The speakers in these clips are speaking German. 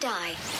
to die.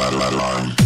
Satellite Alarm.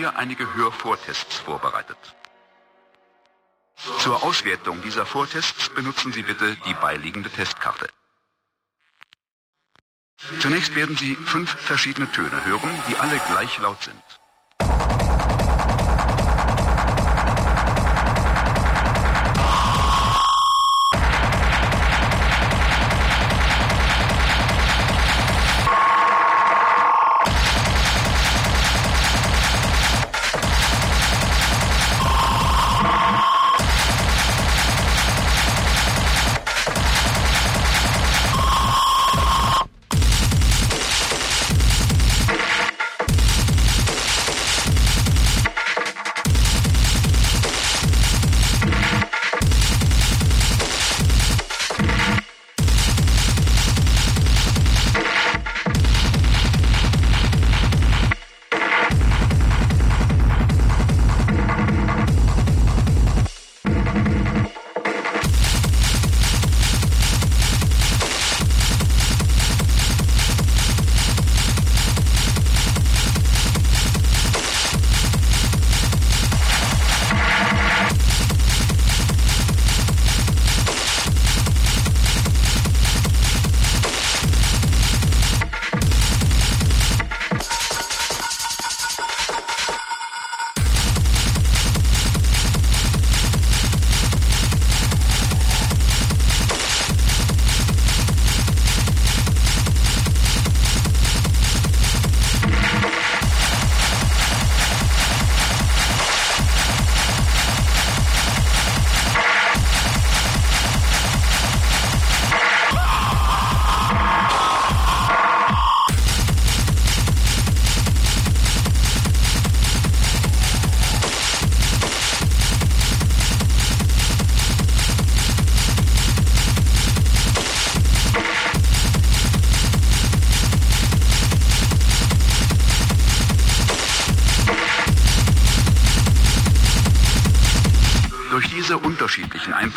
Hier einige Hörvortests vorbereitet. Zur Auswertung dieser Vortests benutzen Sie bitte die beiliegende Testkarte. Zunächst werden Sie fünf verschiedene Töne hören, die alle gleich laut sind.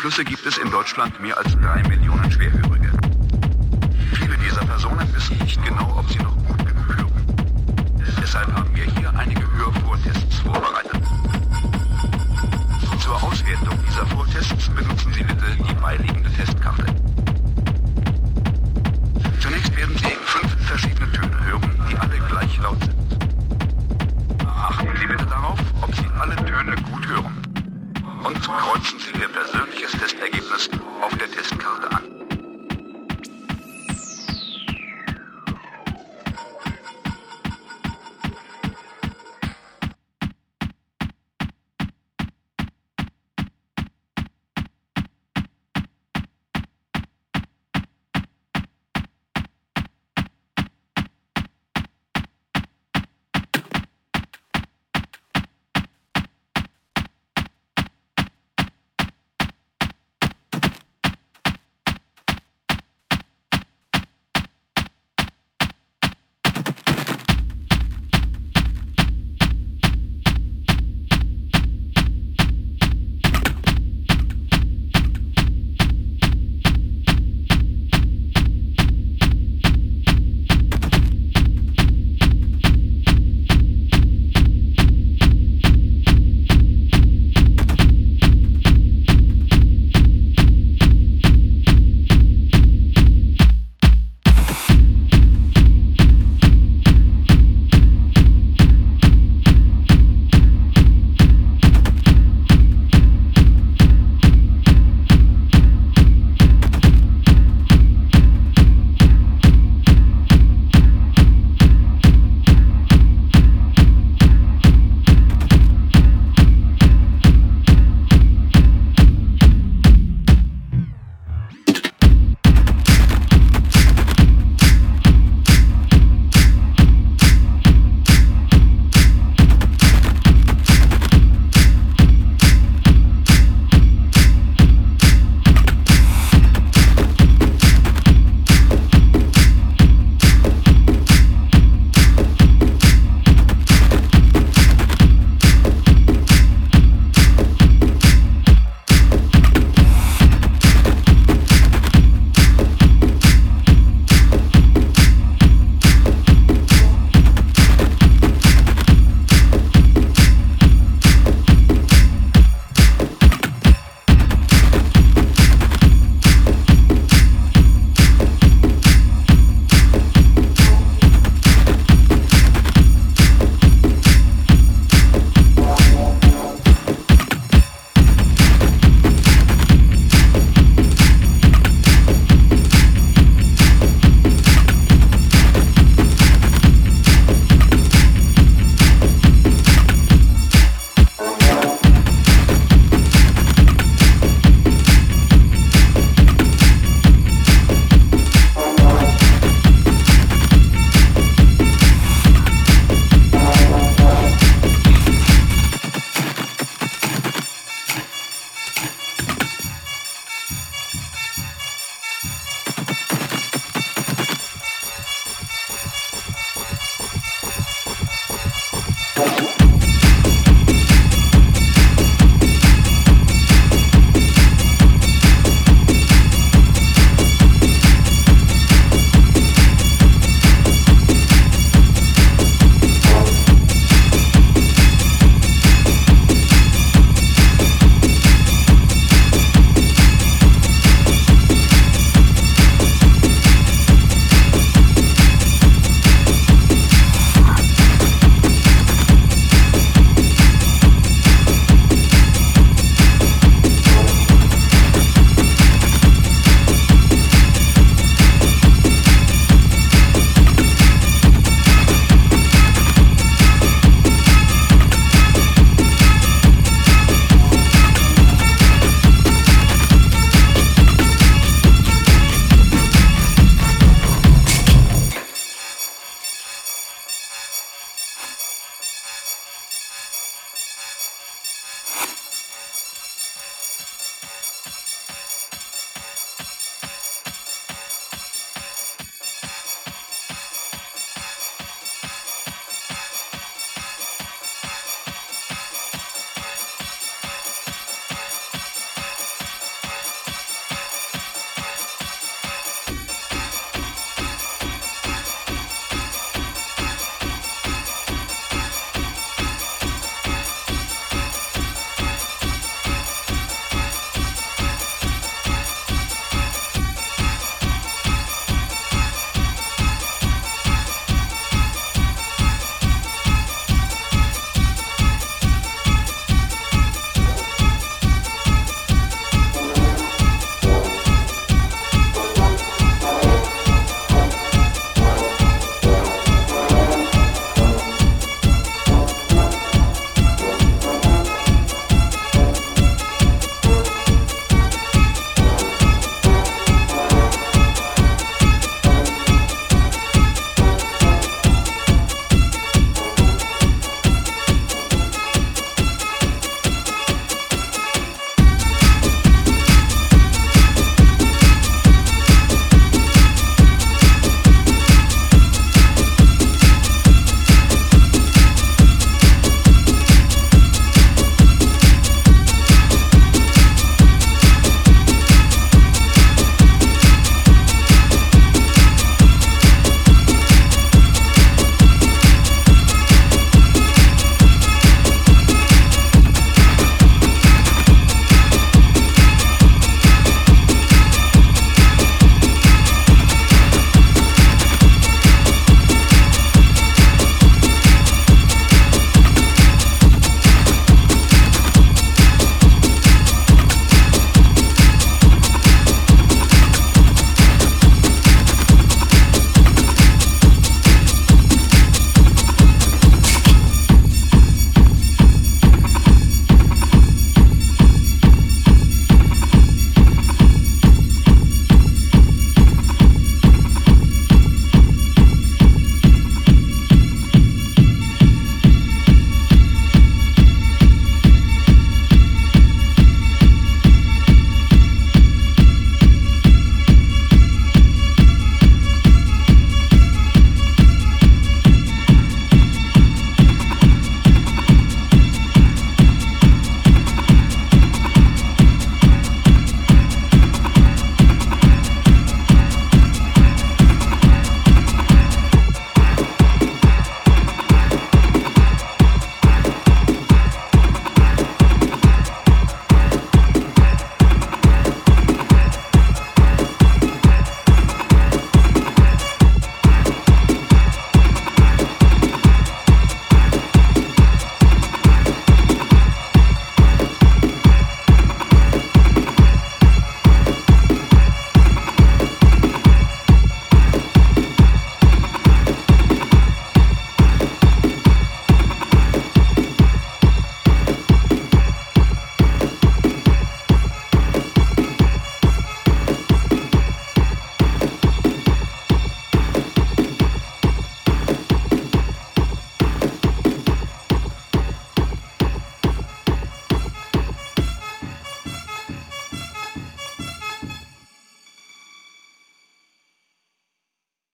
Einflüsse gibt es in Deutschland mehr als drei Millionen Schwerhörige.